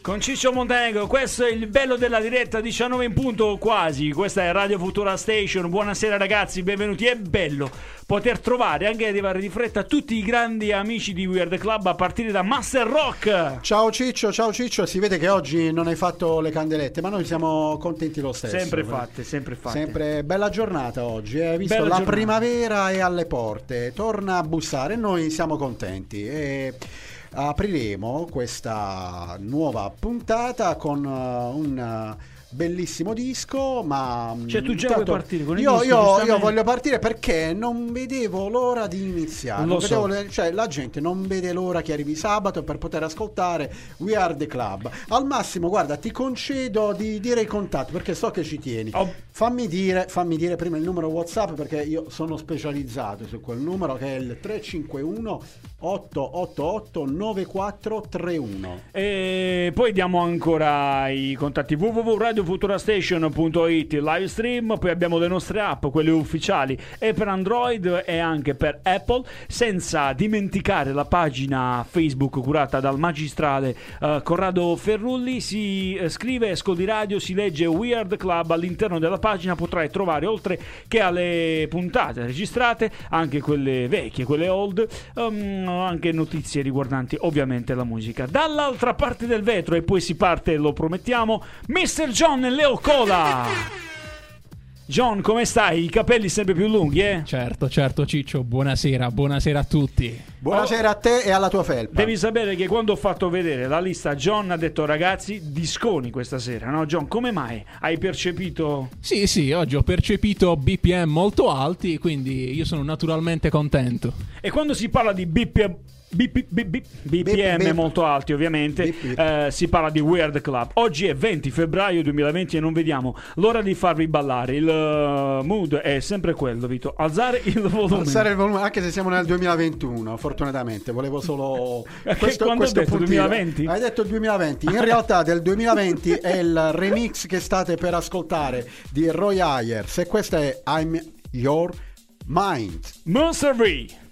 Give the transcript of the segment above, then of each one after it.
Con Ciccio Montenegro, questo è il bello della diretta 19 in punto quasi. Questa è Radio Futura Station. Buonasera ragazzi, benvenuti. È bello poter trovare anche arrivare di fretta tutti i grandi amici di Weird Club a partire da Master Rock. Ciao Ciccio, ciao Ciccio, si vede che oggi non hai fatto le candelette, ma noi siamo contenti lo stesso. Sempre fatte, sempre fatte. Sempre bella giornata oggi, eh. hai visto Bella la giornata. primavera è alle porte, torna a bussare noi siamo contenti. E apriremo questa nuova puntata con uh, un uh, bellissimo disco, ma Cioè, tu già intanto vuoi partire con il io, disco, io- io voglio partire perché non vedevo l'ora di iniziare. Lo so. vedevo cioè, la gente non vede l'ora che arrivi sabato per poter ascoltare We Are the Club. Al massimo, guarda, ti concedo di dire i contatti perché so che ci tieni. Oh. Fammi dire, fammi dire prima il numero WhatsApp perché io sono specializzato su quel numero che è il 351 888 9431. E poi diamo ancora i contatti www.radiofuturastation.it live stream, poi abbiamo le nostre app, quelle ufficiali, e per Android e anche per Apple, senza dimenticare la pagina Facebook curata dal magistrale eh, Corrado Ferrulli, si eh, scrive Ascolti Radio, si legge Weird Club all'interno della pagina, potrai trovare oltre che alle puntate registrate, anche quelle vecchie, quelle old, ehm, anche notizie riguardanti ovviamente la musica. Dall'altra parte del vetro, e poi si parte, lo promettiamo, Mr. John Leo Cola. John, come stai? I capelli sempre più lunghi, eh? Certo, certo Ciccio, buonasera, buonasera a tutti. Buonasera a te e alla tua felpa. Devi sapere che quando ho fatto vedere la lista, John ha detto ragazzi, disconi questa sera, no? John, come mai? Hai percepito... Sì, sì, oggi ho percepito BPM molto alti, quindi io sono naturalmente contento. E quando si parla di BPM... BP, BPM bip. molto alti ovviamente Bip, bip. eh, si parla di Weird Club oggi è 20 febbraio 2020 e non vediamo l'ora di farvi ballare il eh, mood è sempre quello Vito alzare il volume Alzare il volume, anche se siamo nel 2021, fortunatamente. Volevo solo. Che quando hai detto, puntino. 2020? Hai detto 2020. In realtà, del 2020 è il remix che state per ascoltare di Roy Ayers. E questo è I'm Your Mind. Monster V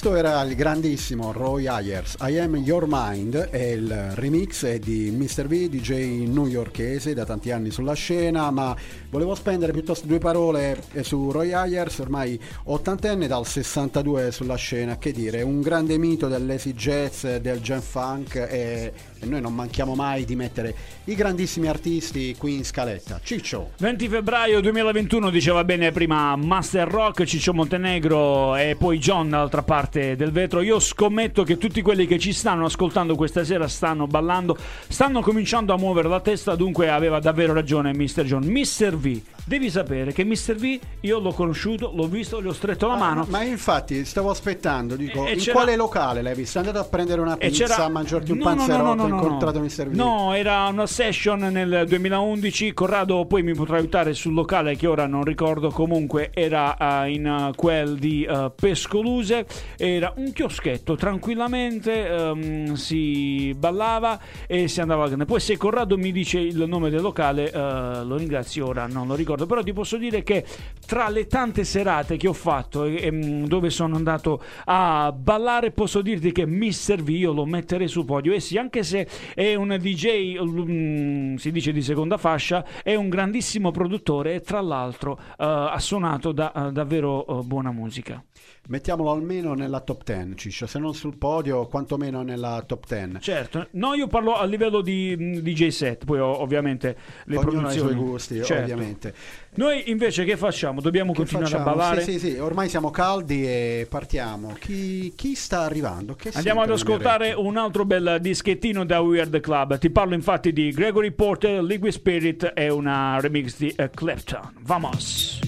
questo era il grandissimo Roy Ayers, I Am Your Mind, e il remix è di Mr. V, DJ newyorkese da tanti anni sulla scena, ma volevo spendere piuttosto due parole eh, su Roy Ayers, ormai ottantenne dal 62 sulla scena, che dire, un grande mito dell'easy jazz, del jam funk e noi non manchiamo mai di mettere i grandissimi artisti qui in scaletta. Ciccio! 20 febbraio 2021 diceva bene prima Master Rock, Ciccio Montenegro e poi John dall'altra parte del vetro. Io scommetto che tutti quelli che ci stanno ascoltando questa sera stanno ballando, stanno cominciando a muovere la testa, dunque aveva davvero ragione Mr. John. Mr. V, devi sapere che Mr. V io l'ho conosciuto, l'ho visto, gli ho stretto la mano. Ma infatti stavo aspettando, dico, E- e in c'era- quale locale l'hai visto? È andato a prendere una E pizza, a mangiarti un No, no, no, panzerotto, no, no, hai no, incontrato no. Mr. V? No, era una session nel 2011. Corrado poi mi potrà aiutare sul locale che ora non ricordo. Comunque era eh, in eh, quel di eh, Pescoluse. Era un chioschetto, tranquillamente ehm, si ballava e si andava a grande. Poi se Corrado mi dice il nome del locale, eh, lo ringrazio ora, non lo ricordo. Però ti posso dire che tra le tante serate che ho fatto e, mh, dove sono andato a ballare, posso dirti che Mr. V io lo metterei sul podio. E sì, anche se è un DJ, mm, si dice di seconda fascia, è un grandissimo produttore e tra l'altro eh, ha suonato da, eh, davvero eh, buona musica. Mettiamolo almeno nella top 10, Ciccio, se non sul podio, quantomeno nella top 10. Certo, no, io parlo a livello di mm, DJ set, poi ovviamente le Ognuno ha i produzioni. suoi gusti, Certo. ovviamente. Noi invece che facciamo? Dobbiamo Che continuare facciamo? a ballare? Sì, sì, sì, ormai siamo caldi e partiamo. Chi, chi sta arrivando? Che Andiamo ad ascoltare un altro bel dischettino da Weird Club. Ti parlo infatti di Gregory Porter, Liquid Spirit e una remix di eh, Clapton. Vamos!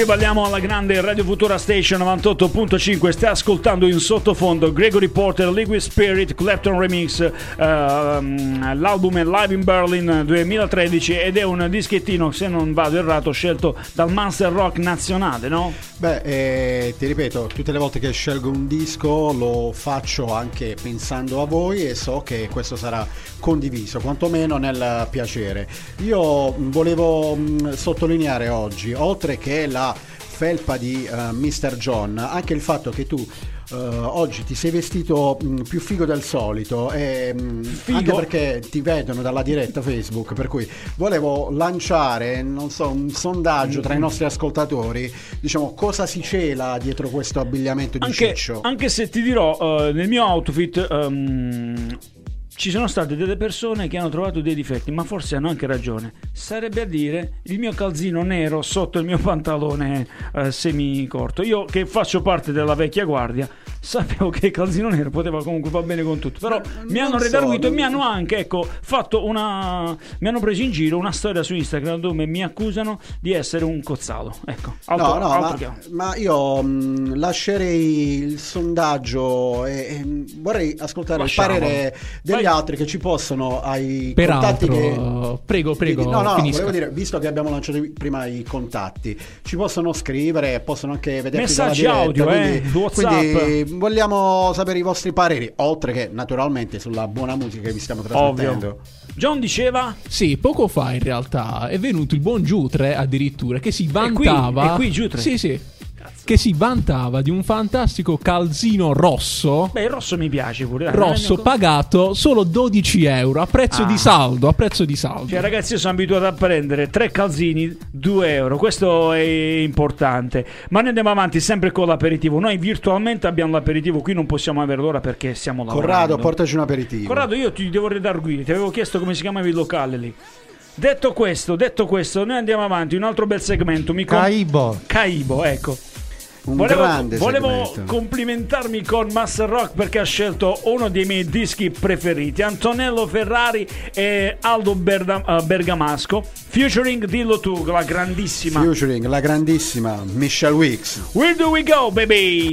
Qui balliamo alla grande Radio Futura Station 98.5. Stai ascoltando in sottofondo Gregory Porter, Liquid Spirit, Clapton Remix. ehm, l'album è Live in Berlin 2013 ed è un dischettino, se non vado errato, scelto dal Master Rock nazionale, no? Beh, eh, ti ripeto, tutte le volte che scelgo un disco lo faccio anche pensando a voi e so che questo sarà condiviso, quantomeno nel piacere. Io mh, volevo mh, sottolineare oggi, oltre che la felpa di eh, Mr. John, anche il fatto che tu eh, oggi ti sei vestito mh, più figo del solito e mh, anche perché ti vedono dalla diretta Facebook, per cui volevo lanciare, non so, un sondaggio tra i nostri ascoltatori, diciamo cosa si cela dietro questo abbigliamento di Anche, ciccio. anche se ti dirò, eh, nel mio outfit ehm, ci sono state delle persone che hanno trovato dei difetti, ma forse hanno anche ragione. Sarebbe a dire il mio calzino nero sotto il mio pantalone eh, semicorto. Io che faccio parte della vecchia guardia, sapevo che il calzino nero poteva comunque va bene con tutto. Però Ma mi hanno so, redarguito e non- mi hanno anche ecco, fatto una. Mi hanno preso in giro una storia su Instagram dove mi accusano di essere un cozzalo. Ecco, altro, no, no, altro ma, ma io mh, lascerei il sondaggio e, e, vorrei ascoltare Lasciamolo. il parere degli Vai. altri che ci possono ai Peraltro, contatti che... prego, prego, No, no, finisca. volevo dire, visto che abbiamo lanciato prima i contatti, ci possono scrivere, possono anche vederci Messaggi diretta, audio, eh, quindi, WhatsApp. quindi vogliamo sapere i vostri pareri, oltre che naturalmente sulla buona musica che vi stiamo trasmettendo. Ovvio. John diceva Sì, poco fa in realtà è venuto il buon Giutre addirittura che si vantava. è qui Giutre? Sì, sì. Che si vantava di un fantastico calzino rosso. Beh, il rosso mi piace pure. dai, Rosso non è- pagato solo 12 euro a prezzo Ah. di saldo. A prezzo di saldo. Cioè, ragazzi, io sono abituato a prendere tre calzini, 2 euro. Questo è importante. Ma noi andiamo avanti sempre con l'aperitivo. Noi virtualmente abbiamo l'aperitivo. Qui non possiamo avere l'ora perché siamo lavorando. Corrado, portaci un aperitivo. Corrado, io ti devo redarguire. Ti avevo chiesto come si chiamava il locale lì. Detto questo, detto questo, noi andiamo avanti. Un altro bel segmento. Mi con- Caibo. Caibo, ecco. Un Volevo, volevo complimentarmi con Master Rock perché ha scelto uno dei miei dischi preferiti, Antonello Ferrari e Aldo Berda- eh, Bergamasco, featuring Dillo Tu, la grandissima. Featuring la grandissima Michelle Wicks. Where do we go, baby?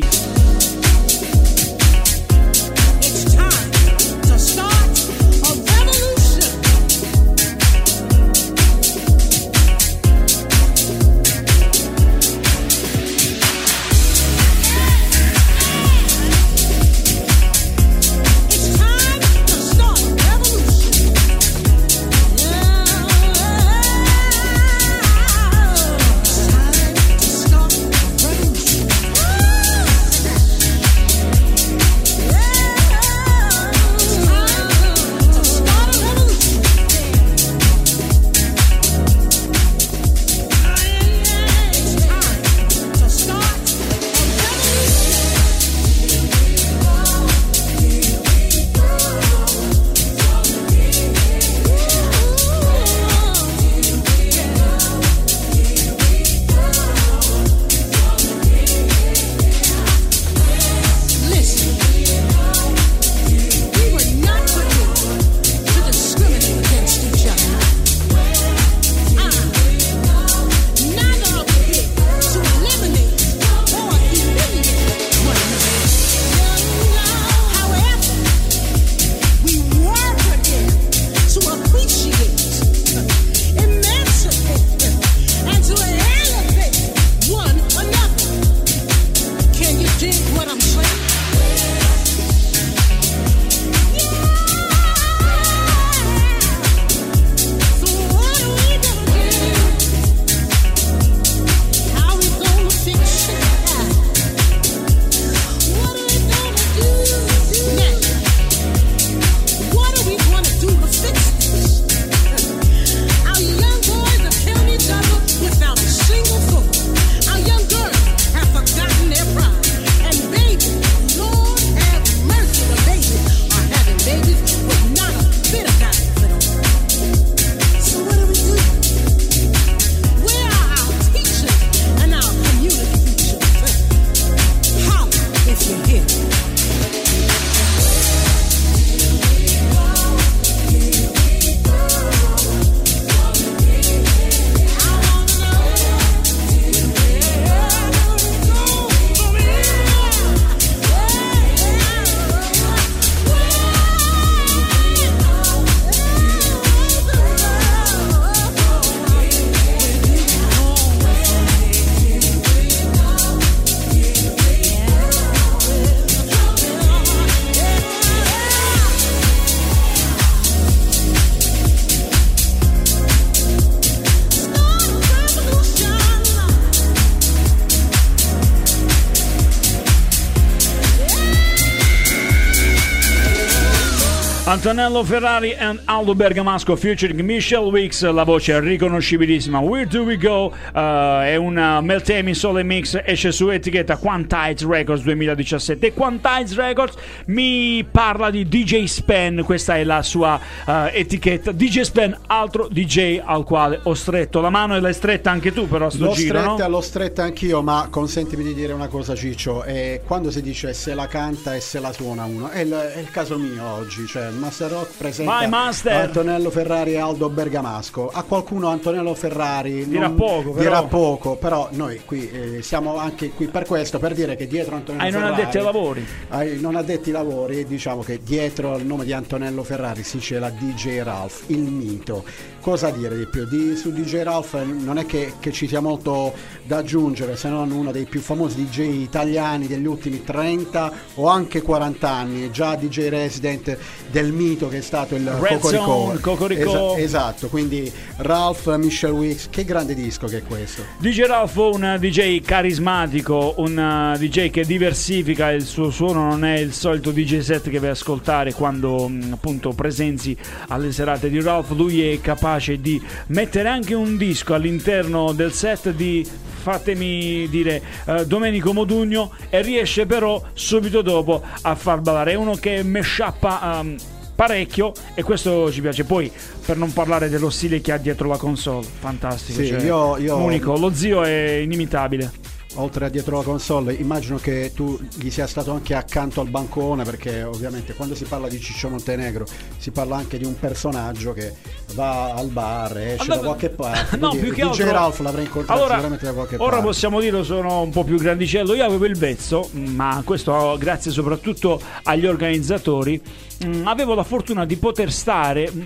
Antonello Ferrari e Aldo Bergamasco featuring Michelle Wicks, la voce riconoscibilissima. Where do we go? Uh, è una Meltemi Sole Mix, esce su etichetta Quantize Records 2017. E Quantize Records mi parla di DJ Spen, questa è la sua uh, etichetta. DJ Spen, altro DJ al quale ho stretto la mano e l'hai stretta anche tu, però sto L'ho giro, no? stretta, l'ho stretta anch'io, ma consentimi di dire una cosa, Ciccio. eh, quando si dice se la canta e se la suona uno, è il, è il caso mio oggi. Cioè, il Master Rock presenta Master! Antonello Ferrari e Aldo Bergamasco. A qualcuno Antonello Ferrari Dirà non- poco, però. dirà poco, però noi qui eh, siamo anche qui per questo, per dire che dietro Antonello Ai non Ferrari. addetti ai lavori. ai non addetti ai lavori, diciamo che dietro al nome di Antonello Ferrari si cela DJ Ralph, il mito. Cosa dire di più? Di- su DJ Ralph eh, non è che, che ci sia molto da aggiungere, se non uno dei più famosi DJ italiani degli ultimi 30 o anche 40 anni, già DJ resident del mito che è stato il Red Cocorico. Zone, Cocorico. Esa- esatto, quindi Ralph, Michelle Wicks, che grande disco che è questo. DJ Ralph, un DJ carismatico, un DJ che diversifica il suo suono, non è il solito DJ set che vai a ascoltare quando mh, appunto presenzi alle serate di Ralph. Lui è capace di mettere anche un disco all'interno del set di fatemi dire eh, Domenico Modugno e riesce però subito dopo a far ballare. È uno che mesciappa um, parecchio e questo ci piace. Poi per non parlare dello stile che ha dietro la console, fantastico, Sì, cioè, io- io- unico, lo zio è inimitabile. oltre a dietro la console, immagino che tu gli sia stato anche accanto al bancone, perché ovviamente quando si parla di Ciccio Montenegro si parla anche di un personaggio che va al bar, esce Allora- da qualche parte. No, quindi più che DJ altro- Ralph l'avrei incontrato Allora, sicuramente da qualche ora parte. possiamo dirlo, sono un po' più grandicello. Io avevo il vezzo, ma questo grazie soprattutto agli organizzatori. Mm, Avevo la fortuna di poter stare mm,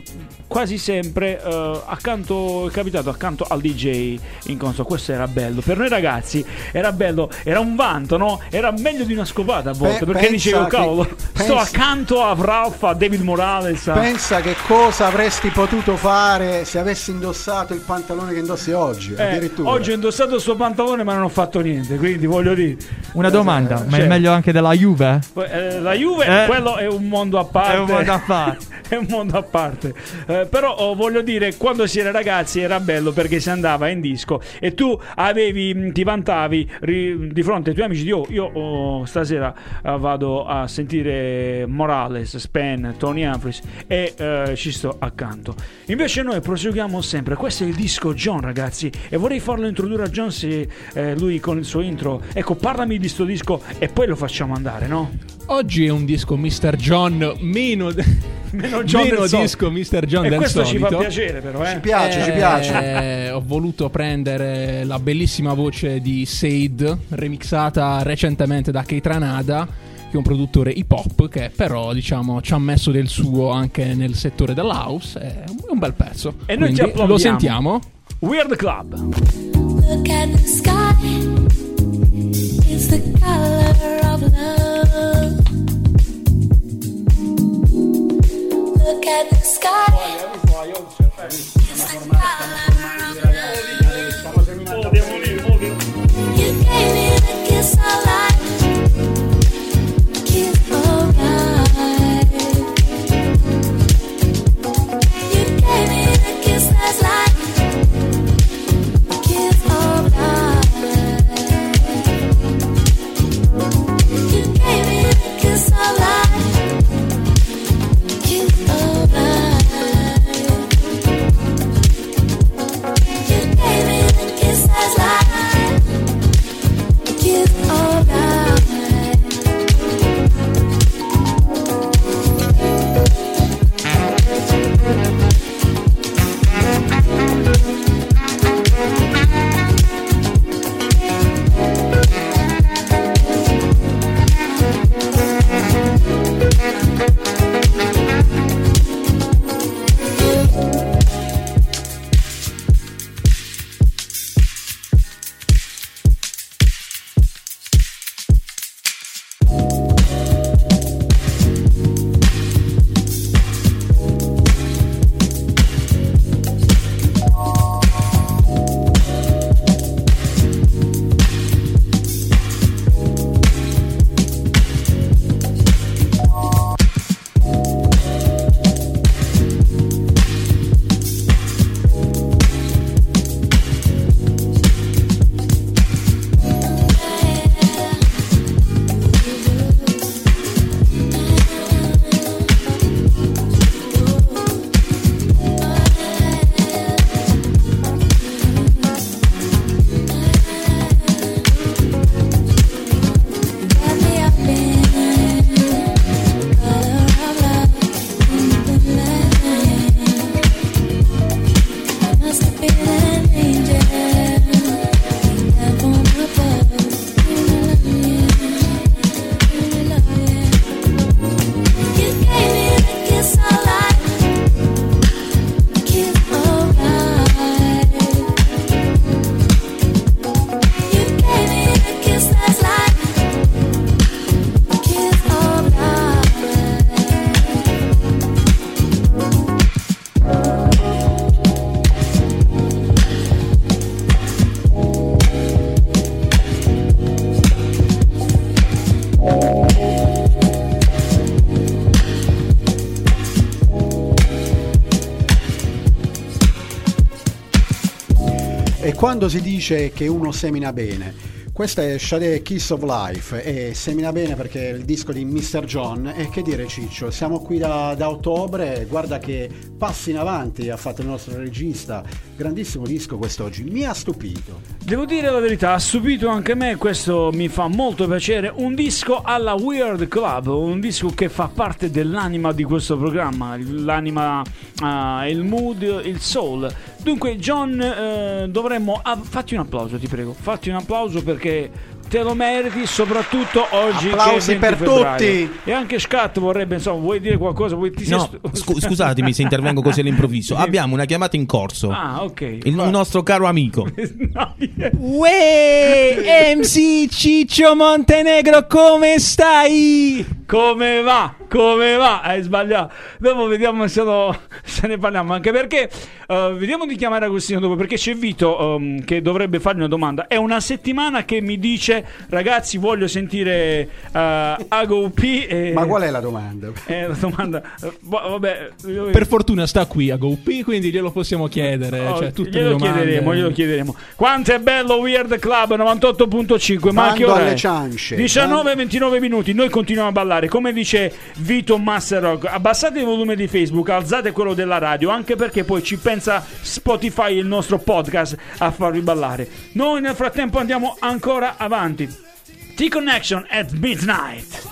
quasi sempre eh, accanto, è capitato accanto al DJ in console. Questo era bello. Per noi ragazzi era bello, era un vanto, no? Era meglio di una scopata a volte. Pe- perché dicevo, che- cavolo, sto pensa- accanto a Ralph, a David Morales. a- Pensa che cosa avresti potuto fare se avessi indossato il pantalone che indossi oggi. Eh, addirittura. oggi ho indossato il suo pantalone, ma non ho fatto niente. Quindi voglio dire. Una domanda, ma Cioè- è meglio anche della Juve? Eh, la Juve, Eh. quello è un mondo a parte. È un mondo a parte. È un mondo a parte. Eh, però oh, voglio dire, quando si era ragazzi era bello perché si andava in disco e tu avevi, mh, ti vantavi ri- di fronte ai tuoi amici di oh, io oh, stasera eh, vado a sentire Morales, Spen, Tony Humphries e eh, ci sto accanto. Invece noi proseguiamo sempre. Questo è il disco John, ragazzi, e vorrei farlo introdurre a John se eh, lui con il suo intro. Ecco, parlami di sto disco e poi lo facciamo andare, no? Oggi è un disco Mr. John meno, Meno John meno disco Mr. John e del questo solito. ci fa piacere, però, eh. Ci piace, ci Eh, piace. Ho voluto prendere la bellissima voce di Said, remixata recentemente da Keitranada, che è un produttore hip hop che però diciamo ci ha messo del suo anche nel settore dell'house. È un bel pezzo. E noi ti Quindi applaudiamo. lo sentiamo. Weird Club. Look at the sky. It's the color of love. Look at the sky. It's the color of love. You gave me the kiss I quando si dice che uno semina bene, Questa è Shade Kiss of Life e semina bene perché è il disco di Mr. John e che dire Ciccio, siamo qui da, da ottobre, guarda che passi in avanti ha fatto il nostro regista, grandissimo disco quest'oggi, mi ha stupito. Devo dire la verità, ha stupito anche me, questo mi fa molto piacere. Un disco alla Weird Club, un disco che fa parte dell'anima di questo programma, l'anima, ah, il mood, il soul. Dunque, John, eh, dovremmo. ah, fatti un applauso, ti prego. Fatti un applauso perché te lo meriti, soprattutto oggi. Applausi che è 20 per febbraio. tutti. E anche Scat vorrebbe, insomma, vuoi dire qualcosa? Vuoi, No, stu- scu- scusatemi se intervengo così all'improvviso. Abbiamo una chiamata in corso. Ah, ok. Il nostro caro amico. No, yeah. Uè, MC Ciccio Montenegro, come stai? Come va? Come va? Hai sbagliato. Dopo vediamo se, lo- se ne parliamo. Anche perché eh, vediamo di chiamare Agostino dopo. Perché c'è Vito ehm, che dovrebbe fargli una domanda. È una settimana che mi dice: Ragazzi, voglio sentire uh, Ago P. E, Ma qual è la domanda? è la domanda? Eh, vabbè, io- Per fortuna sta qui a GoP, quindi glielo possiamo chiedere. Oh, cioè, tutte glielo le domande. chiederemo, glielo chiederemo. Quanto è bello Weird Club 98.5. Ma che ora alle è? ciance. 19 29 minuti. Noi continuiamo a ballare. Come dice Vito Master Rock, abbassate il volume di Facebook, alzate quello della radio, anche perché poi ci pensa Spotify, il nostro podcast, a farvi ballare. Noi nel frattempo andiamo ancora avanti. T-Connection at midnight.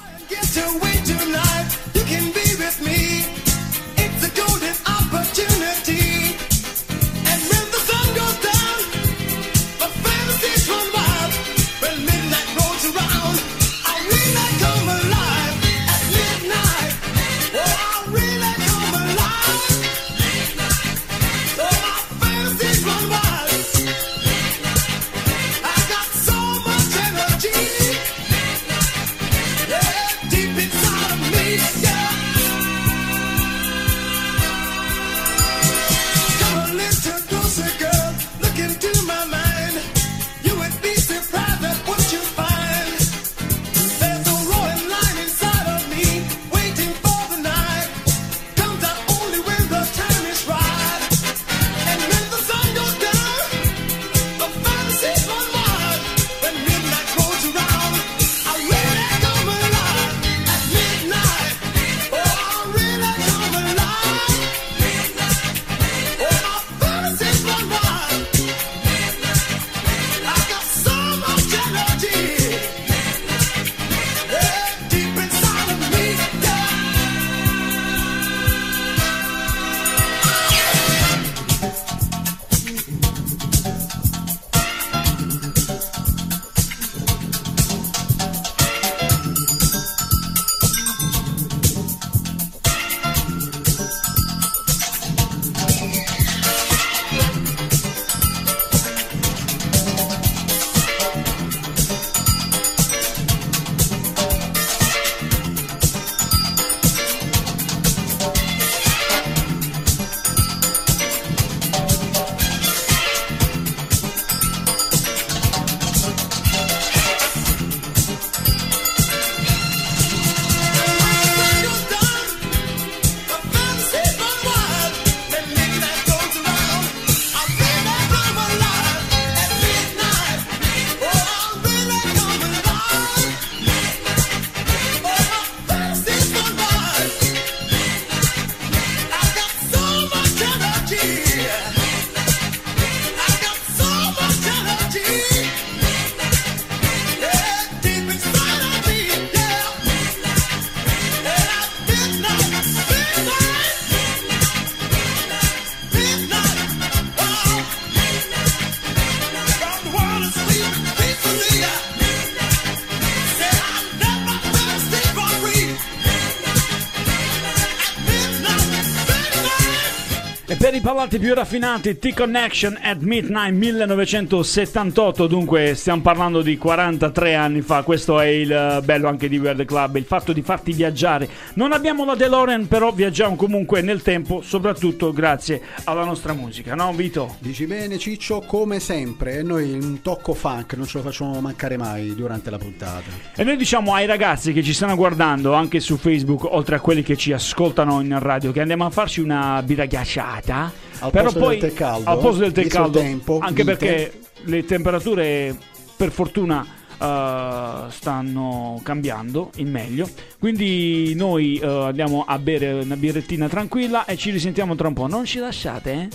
Per i pallati più raffinati, T-Connection at Midnight 1978, dunque stiamo parlando di 43 anni fa, questo è il eh, bello anche di Weird Club, il fatto di farti viaggiare. Non abbiamo la DeLorean, però viaggiamo comunque nel tempo, soprattutto grazie alla nostra musica, no Vito? Dici bene Ciccio, come sempre, e noi un tocco funk non ce lo facciamo mancare mai durante la puntata. E noi diciamo ai ragazzi che ci stanno guardando anche su Facebook, oltre a quelli che ci ascoltano in radio, che andiamo a farci una birra ghiacciata. Al però posto poi del tè caldo, al posto del tè caldo, tempo, anche vite. perché le temperature per fortuna eh, stanno cambiando in meglio. Quindi noi eh, andiamo a bere una birrettina tranquilla e ci risentiamo tra un po'. Non ci lasciate, eh?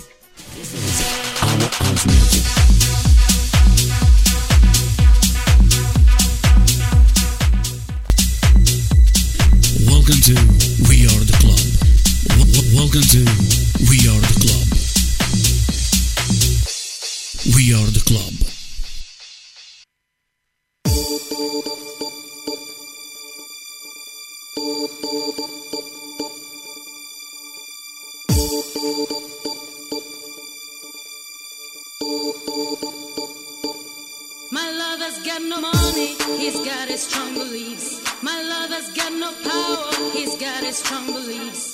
Welcome to We Are the Club. W- welcome to We Are the Club. We Are the Club. My lover's got no money, he's got his strong beliefs. My lover's got no power, he's got his strong beliefs.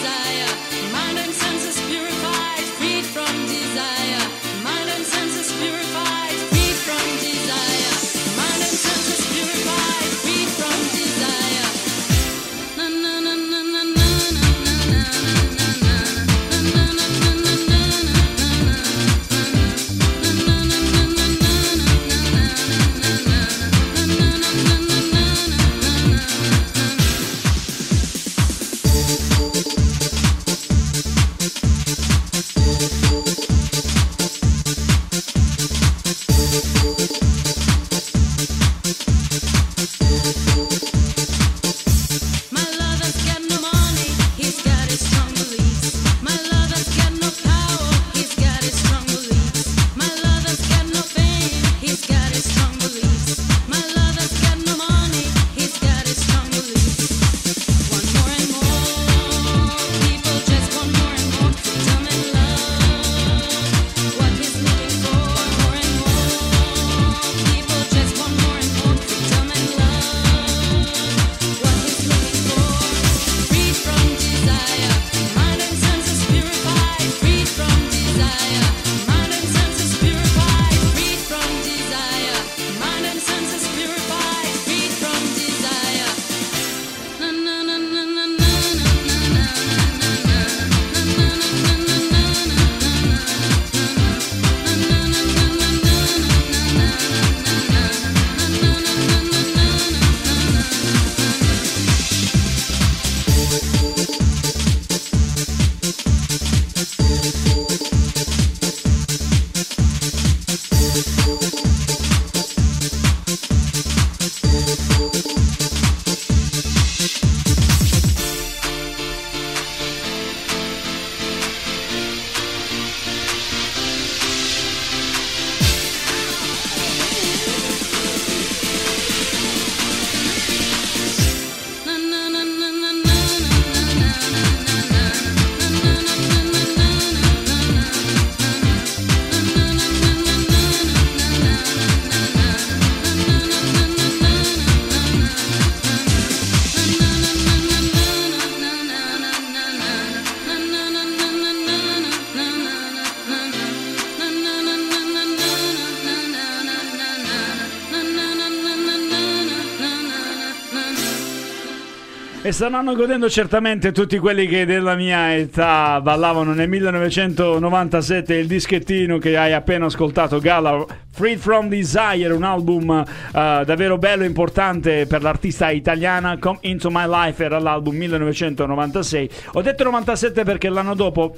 E staranno godendo certamente tutti quelli che della mia età ballavano nel 1997 il dischettino che hai appena ascoltato, Gala Freed from Desire, un album eh, davvero bello e importante per l'artista italiana. Come Into My Life era l'album 1996. Ho detto 97 perché l'anno dopo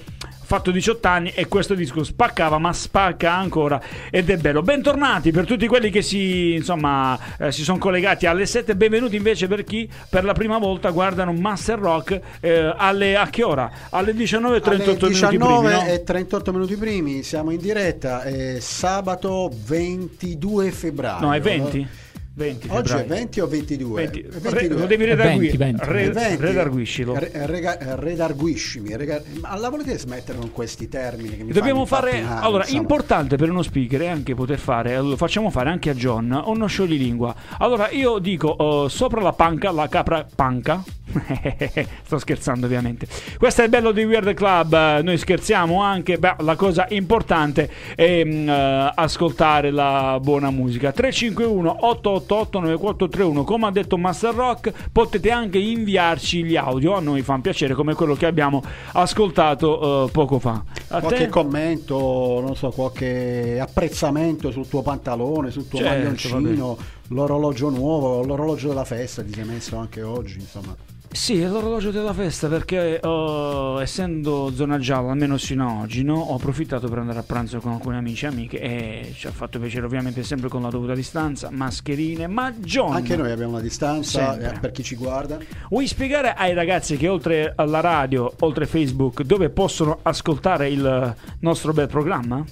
fatto 18 anni e questo disco spaccava, ma spacca ancora ed è bello. Bentornati per tutti quelli che si, insomma, eh, si sono collegati alle 7. Benvenuti invece per chi per la prima volta guardano Master Rock eh, alle, a che ora? Alle 19.38 Alle minuti 19 primi, no? e 38 minuti primi siamo in diretta è sabato 22 febbraio No, è 20? 20 oggi è febbraio. 20 o 22? 20. È Re- 22. lo devi redargui- 20, 20. re- È 20. redarguiscilo. Re- rega- redarguiscimi rega- ma la volete smettere con questi termini che mi Dobbiamo fare impappinare, allora, insomma? importante per uno speaker è anche poter fare, lo facciamo fare anche a John, uno scioglilingua. Allora, io dico eh, sopra la panca, la capra panca. Sto scherzando ovviamente. Questo è il bello di Weird Club, noi scherziamo anche, beh, la cosa importante è eh, ascoltare la buona musica. 351 888 9431, come ha detto Master Rock, potete anche inviarci gli audio, a noi fa un piacere come quello che abbiamo ascoltato eh, poco fa. A Qualche te? commento, non so, qualche apprezzamento sul tuo pantalone, sul tuo Certo, maglioncino, l'orologio nuovo, l'orologio della festa ti sei messo anche oggi, insomma. Sì, è l'orologio della festa perché eh, essendo zona gialla, almeno sino a oggi, no, ho approfittato per andare a pranzo con alcuni amici e amiche e ci ha fatto piacere ovviamente sempre con la dovuta distanza, mascherine, ma John... Anche noi abbiamo una distanza Sempre. eh, per chi ci guarda. Vuoi spiegare ai ragazzi che oltre alla radio, oltre Facebook, dove possono ascoltare il nostro bel programma?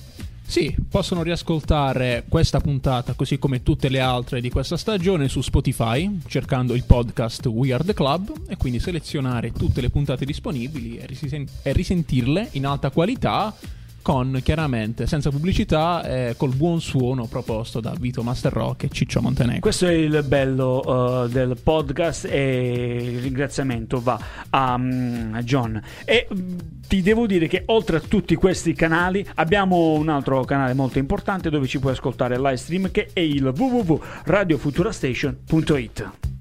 Sì, possono riascoltare questa puntata così come tutte le altre di questa stagione su Spotify cercando il podcast We Are The Club e quindi selezionare tutte le puntate disponibili e, e risentirle in alta qualità con chiaramente senza pubblicità e col buon suono proposto da Vito Master Rock e Ciccio Montenegro. Questo è il bello eh, del podcast e il ringraziamento va a, a John. E mm, ti devo dire che oltre a tutti questi canali abbiamo un altro canale molto importante dove ci puoi ascoltare live stream che è il www.radiofuturastation.it.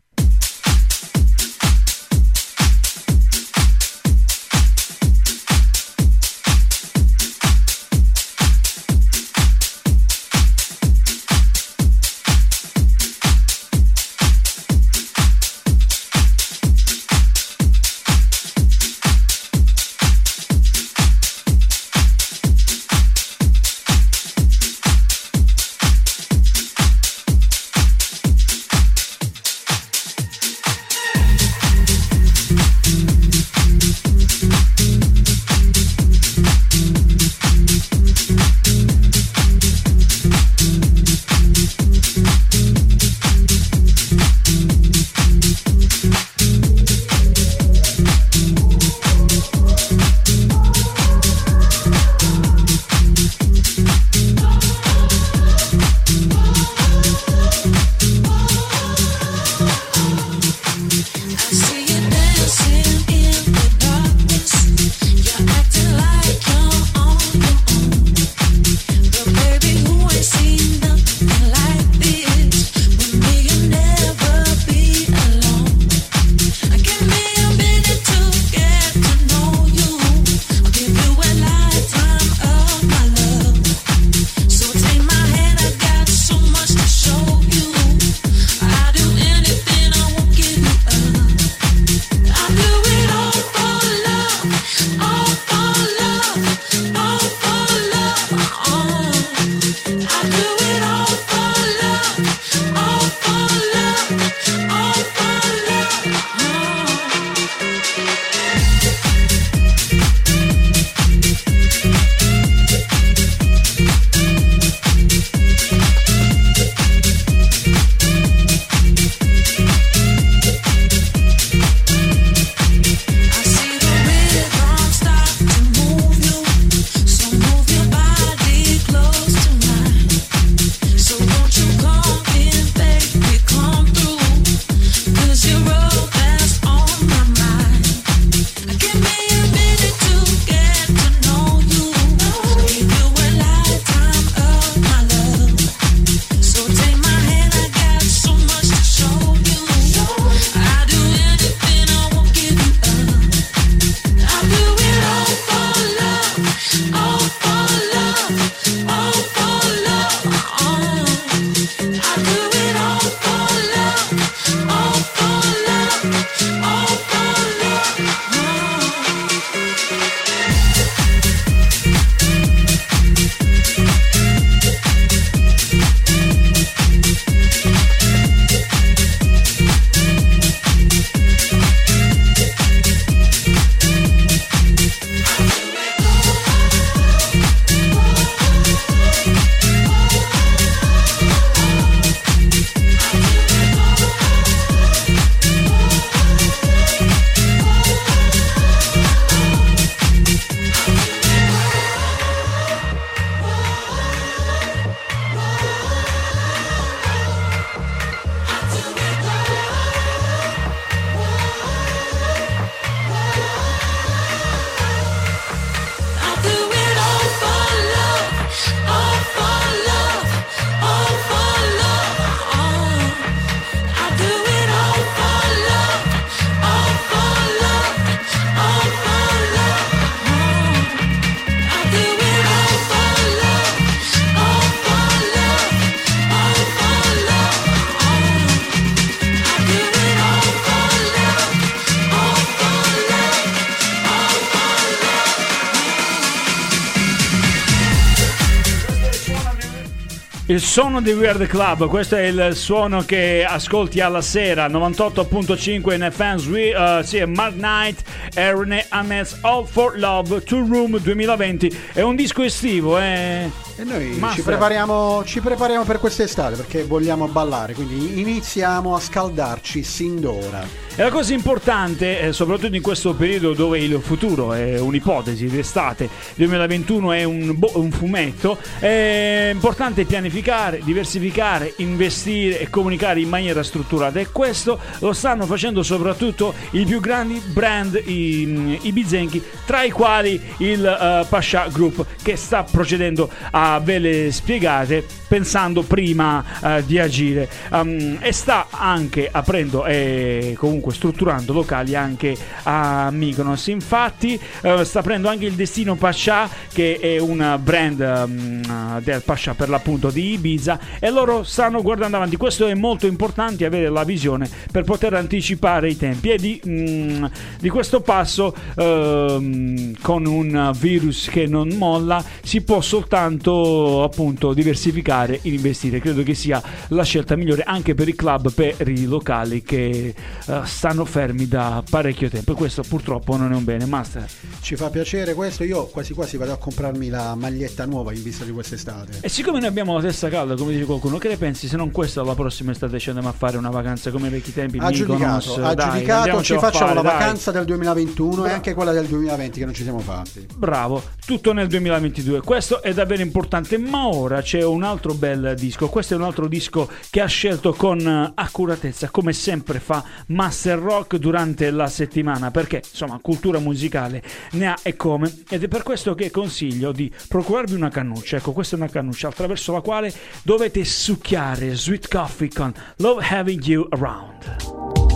Il suono di Weird Club, questo è il suono che ascolti alla sera, 98.5 in FM, we, uh, sì, Mark Knight e René Ames, All for Love, Two Room 2020, è un disco estivo, eh. E noi ci prepariamo, ci prepariamo per quest'estate perché vogliamo ballare, quindi iniziamo a scaldarci sin d'ora. E la cosa importante, eh, soprattutto in questo periodo dove il futuro è un'ipotesi, l'estate 2021 è un, bo- un fumetto, è importante pianificare, diversificare, investire e comunicare in maniera strutturata e questo lo stanno facendo soprattutto i più grandi brand i, bizenchi, tra i quali il eh, Pasha Group che sta procedendo a ve le spiegate pensando prima eh, di agire. Um, e sta anche aprendo e comunque strutturando locali anche a Mykonos. Infatti eh, sta aprendo anche il Destino Pasha che è un brand um, del Pasha per l'appunto di Ibiza e loro stanno guardando avanti. Questo è molto importante avere la visione per poter anticipare i tempi. E di, mm, di questo passo ehm, con un virus che non molla si può soltanto appunto diversificare e investire. Credo che sia la scelta migliore anche per i club per i locali che eh, stanno fermi da parecchio tempo. E questo purtroppo non è un bene. Master? Ci fa piacere questo, io quasi quasi vado a comprarmi la maglietta nuova in vista di quest'estate. e siccome noi abbiamo la testa calda come dice qualcuno che ne pensi? Se non questa la prossima estate ci andiamo a fare una vacanza come vecchi tempi Ha giudicato, Mykonos, ha dai, giudicato, ci facciamo fare, la dai. vacanza del 2021 e Bra- anche quella del 2020 che non ci siamo fatti. Bravo, tutto nel 2022. Questo è davvero importante. Ma ora c'è un altro bel disco. Questo è un altro disco che ha scelto con eh, accuratezza, come sempre fa Master Rock durante la settimana. Perché insomma, cultura musicale ne ha e come. Ed è per questo che consiglio di procurarvi una cannuccia. Ecco, questa è una cannuccia attraverso la quale dovete succhiare Sweet Coffee con Love Having You Around.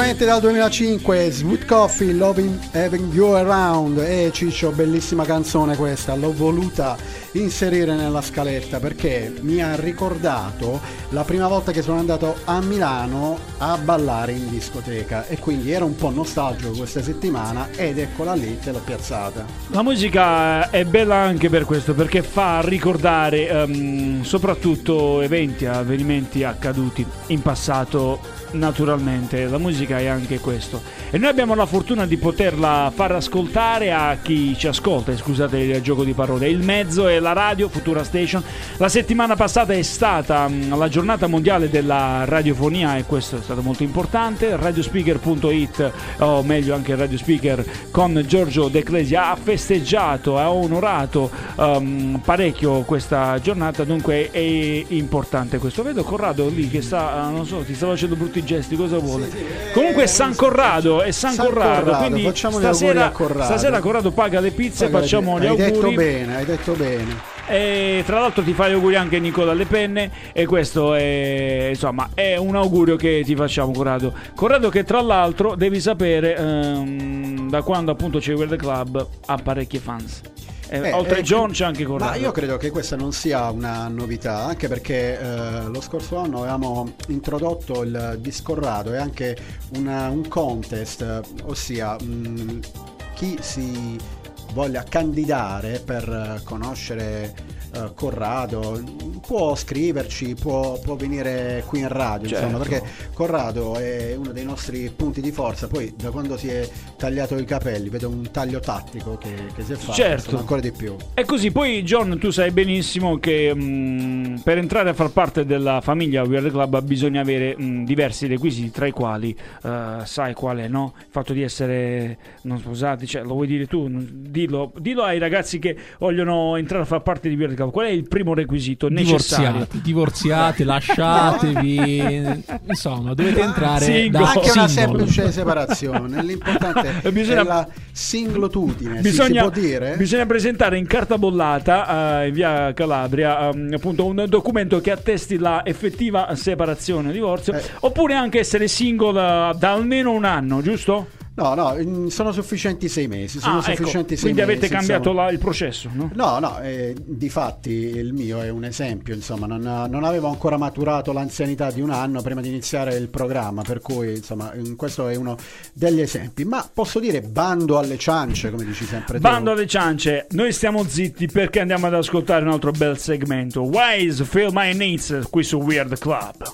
Direttamente dal 2005, Sweet Coffee, Loving Having You Around. E Ciccio, bellissima canzone questa, l'ho voluta inserire nella scaletta perché mi ha ricordato la prima volta che sono andato a Milano a ballare in discoteca e quindi ero un po' nostalgico questa settimana ed eccola lì, te l'ho piazzata. La musica è bella anche per questo, perché fa ricordare ehm, soprattutto eventi, avvenimenti accaduti in passato. Naturalmente, la musica è anche questo. E noi abbiamo la fortuna di poterla far ascoltare a chi ci ascolta. e Scusate il gioco di parole. Il mezzo è la radio, Futura Station. La settimana passata è stata mm, la giornata mondiale della radiofonia e questo è stato molto importante. Radiospeaker.it, o meglio anche Radio Speaker con Giorgio De Clesi ha festeggiato, ha onorato ehm, parecchio questa giornata, dunque è importante questo. Vedo Corrado lì che sta, eh, non so, ti sta facendo brutti gesti, cosa vuole? Comunque è San Corrado, è San, San Corrado, Corrado, quindi stasera, a Corrado. stasera Corrado paga le pizze, Poi, facciamo gli hai auguri. detto bene, hai detto bene. E tra l'altro ti fai gli auguri anche Nico dalle penne e questo è insomma è un augurio che ti facciamo Corrado. Corrado che tra l'altro devi sapere ehm, da quando appunto c'è World Club ha parecchi fans. Eh, Eh, oltre eh, John c'è anche Corrado. Ma io credo che questa non sia una novità, anche perché eh, lo scorso anno avevamo introdotto il Discorrado e anche una- un contest, ossia mh, chi si voglia candidare per eh, conoscere eh, Corrado può scriverci, può, può venire qui in radio, insomma, Certo. perché Corrado è uno dei nostri punti di forza. Poi da quando si è tagliato i capelli vedo un taglio tattico che, che si è fatto, Certo. insomma, ancora di più. E così, poi John, tu sai benissimo che mh, per entrare a far parte della famiglia Weird Club bisogna avere mh, diversi requisiti, tra i quali eh, sai qual è, no? Il fatto di essere non sposati, cioè lo vuoi dire tu? Dillo, dillo ai ragazzi che vogliono entrare a far parte di Weird Club. Qual è il primo requisito necessario? Divorziati, divorziati, lasciatevi. Insomma, dovete entrare Singolo. da Anche una singolo. semplice separazione. L'importante Bisogna- è la singlotudine. si- Bisogna, si può dire? bisogna presentare in carta bollata eh, in via Calabria ehm, appunto un documento che attesti la effettiva separazione divorzio Eh. oppure anche essere single eh, da almeno un anno giusto? No, no, mm, sono sufficienti sei mesi. Sono Ah, ecco, sufficienti sei quindi mesi. avete cambiato la- il processo no? No, no, eh, di fatti il mio è un esempio, insomma, non, non avevo ancora maturato l'anzianità di un anno prima di iniziare il programma, per cui insomma mm, questo è uno degli esempi, ma posso dire bando alle ciance, come dici sempre tu. Bando alle ciance, noi stiamo zitti perché andiamo ad ascoltare un altro bel segmento. Wise Feel My Needs qui su Weird Club.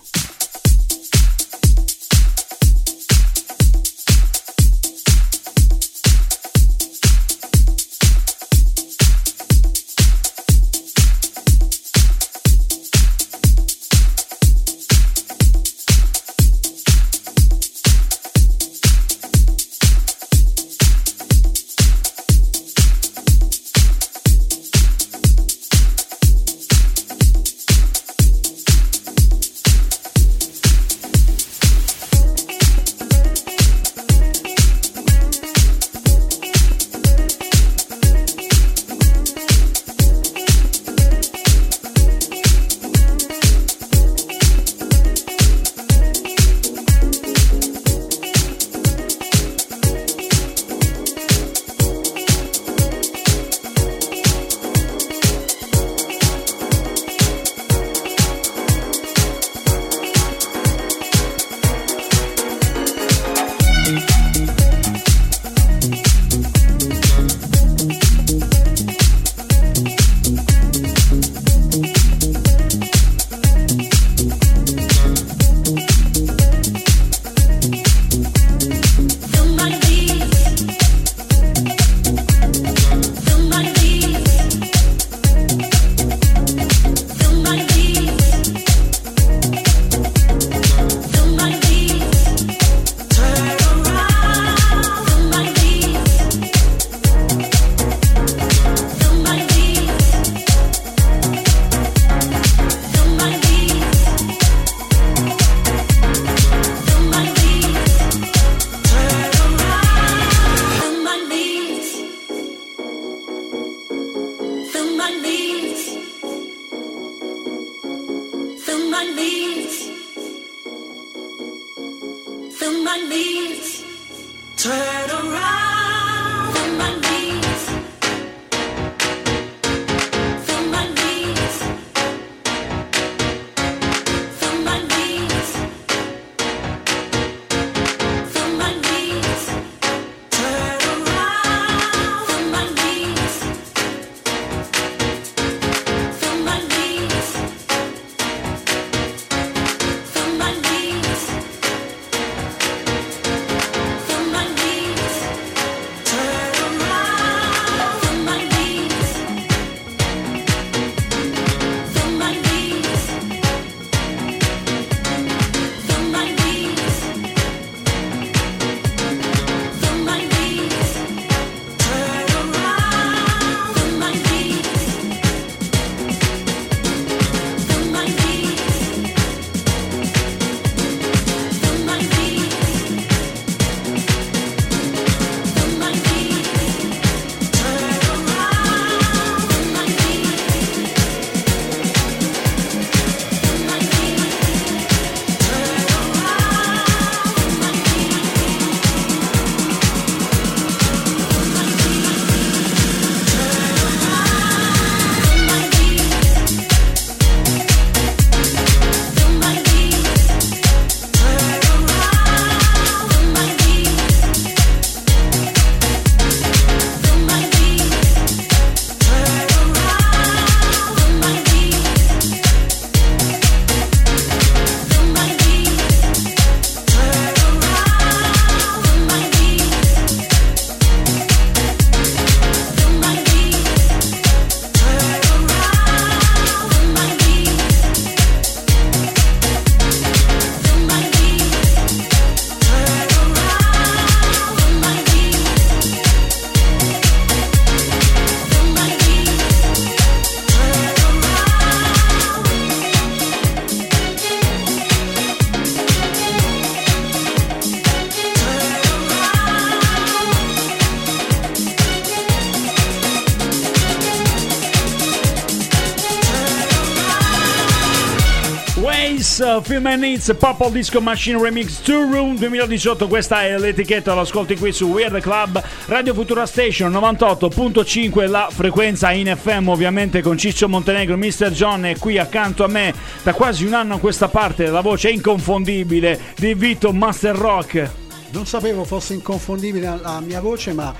Yes, Film and Needs, Purple Disco Machine Remix 2 Room 2018, questa è l'etichetta, lo ascolti qui su Weird Club, Radio Futura Station 98.5, la frequenza in FM ovviamente con Ciccio Montenegro, Mr. John è qui accanto a me da quasi un anno a questa parte, la voce inconfondibile di Vito Master Rock. Non sapevo fosse inconfondibile la mia voce, ma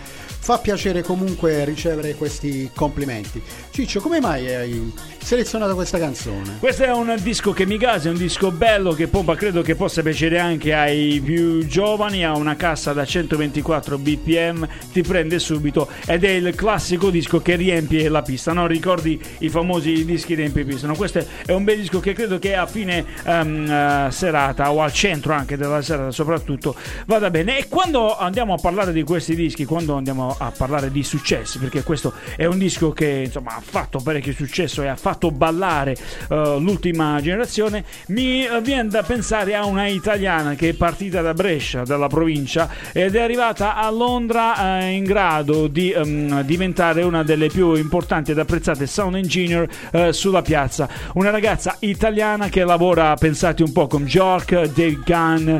fa piacere comunque ricevere questi complimenti. Ciccio, come mai hai selezionato questa canzone? Questo è un disco che mi casa, è un disco bello che pompa, credo che possa piacere anche ai più giovani, ha una cassa da 124 bpm, ti prende subito ed è il classico disco che riempie la pista, no? ricordi i famosi dischi riempie no? questo è un bel disco che credo che a fine ehm, eh, serata o al centro anche della serata soprattutto vada bene e quando andiamo a parlare di questi dischi, quando andiamo a parlare di successi, perché questo è un disco che insomma ha fatto parecchio successo e ha fatto ballare eh, l'ultima generazione, mi eh, viene da pensare a una italiana che è partita da Brescia, dalla provincia, ed è arrivata a Londra eh, in grado di ehm, diventare una delle più importanti ed apprezzate sound engineer eh, sulla piazza. Una ragazza italiana che lavora, pensate un po', con Bjork, Dave Gunn,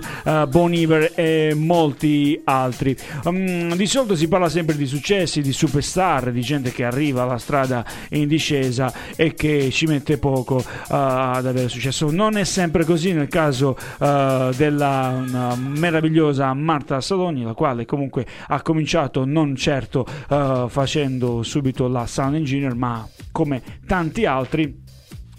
Bon Iver e molti altri. Mm, di solito si parla sempre di successi, di superstar, di gente che arriva alla strada in discesa e che ci mette poco uh, ad avere successo. Non è sempre così nel caso uh, della meravigliosa Marta Saloni, la quale comunque ha cominciato non certo uh, facendo subito la sound engineer, ma come tanti altri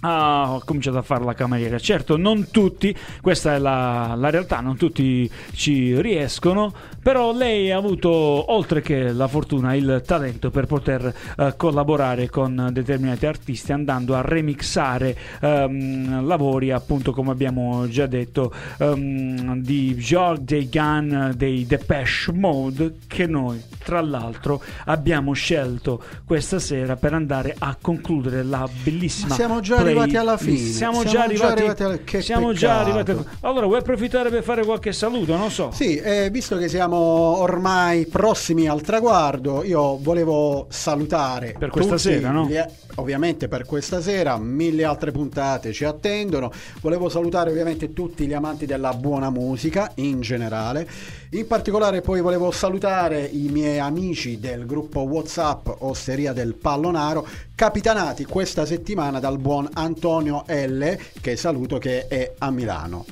ha ho cominciato a fare la cameriera. Certo, non tutti, questa è la, la realtà, non tutti ci riescono, però lei ha avuto, oltre che la fortuna, il talento per poter eh, collaborare con determinati artisti andando a remixare ehm, lavori, appunto, come abbiamo già detto, ehm, di Bjork, dei Gun, dei Depeche Mode, che noi, tra l'altro, abbiamo scelto questa sera per andare a concludere la bellissima Ma siamo già arrivati alla fine. Siamo, Siamo già già arrivati, arrivati alla- che siamo già peccato. arrivati. Allora, vuoi approfittare per fare qualche saluto? Non so. Sì, eh, visto che siamo ormai prossimi al traguardo, io volevo salutare Per questa tutti sera, no? gli- ovviamente per questa sera, mille altre puntate ci attendono. Volevo salutare ovviamente tutti gli amanti della buona musica in generale. In particolare poi volevo salutare i miei amici del gruppo WhatsApp Osteria del Pallonaro, capitanati questa settimana dal buon Antonio L, che saluto che è a Milano.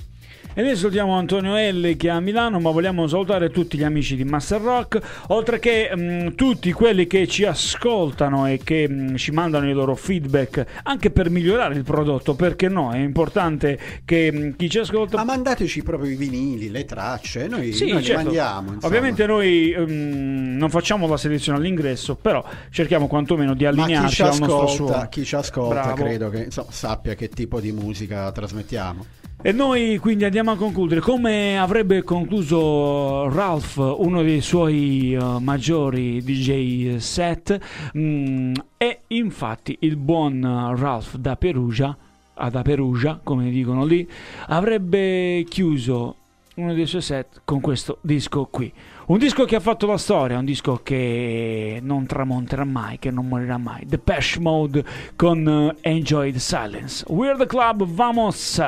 E noi salutiamo Antonio L che è a Milano, ma vogliamo salutare tutti gli amici di Master Rock, oltre che mh, tutti quelli che ci ascoltano e che mh, ci mandano i loro feedback anche per migliorare il prodotto, perché no? È importante che mh, chi ci ascolta Ma mandateci proprio i vinili, le tracce, noi, Sì, noi li certo. mandiamo. insomma. Ovviamente noi non facciamo la selezione all'ingresso, però cerchiamo quantomeno di allinearci al nostro suono. chi ci ascolta Bravo. credo che insomma, sappia che tipo di musica trasmettiamo. E noi quindi andiamo a concludere come avrebbe concluso Ralph, uno dei suoi eh, maggiori DJ set, mm, e infatti il buon Ralph da Perugia, ah, da Perugia, come dicono lì, avrebbe chiuso uno dei suoi set con questo disco qui. Un disco che ha fatto la storia, un disco che non tramonterà mai, che non morirà mai. The Pesh Mode con eh, Enjoy the Silence. We're the club, vamos!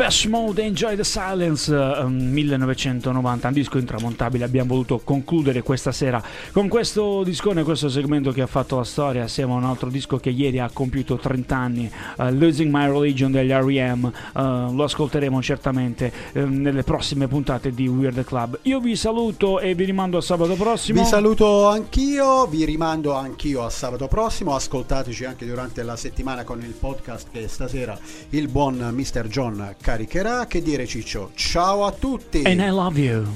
Best Mode Enjoy the Silence eh, 1990, un disco intramontabile. Abbiamo voluto concludere questa sera con questo discone, questo segmento che ha fatto la storia assieme a un altro disco che ieri ha compiuto 30 anni, eh, Losing My Religion degli R.E.M. Eh, lo ascolteremo certamente eh, nelle prossime puntate di Weird Club. Io vi saluto e vi rimando a sabato prossimo. Vi saluto anch'io, vi rimando anch'io a sabato prossimo, ascoltateci anche durante la settimana con il podcast che stasera il buon Mr. John caricherà. Che dire Ciccio? Ciao a tutti! And I love you.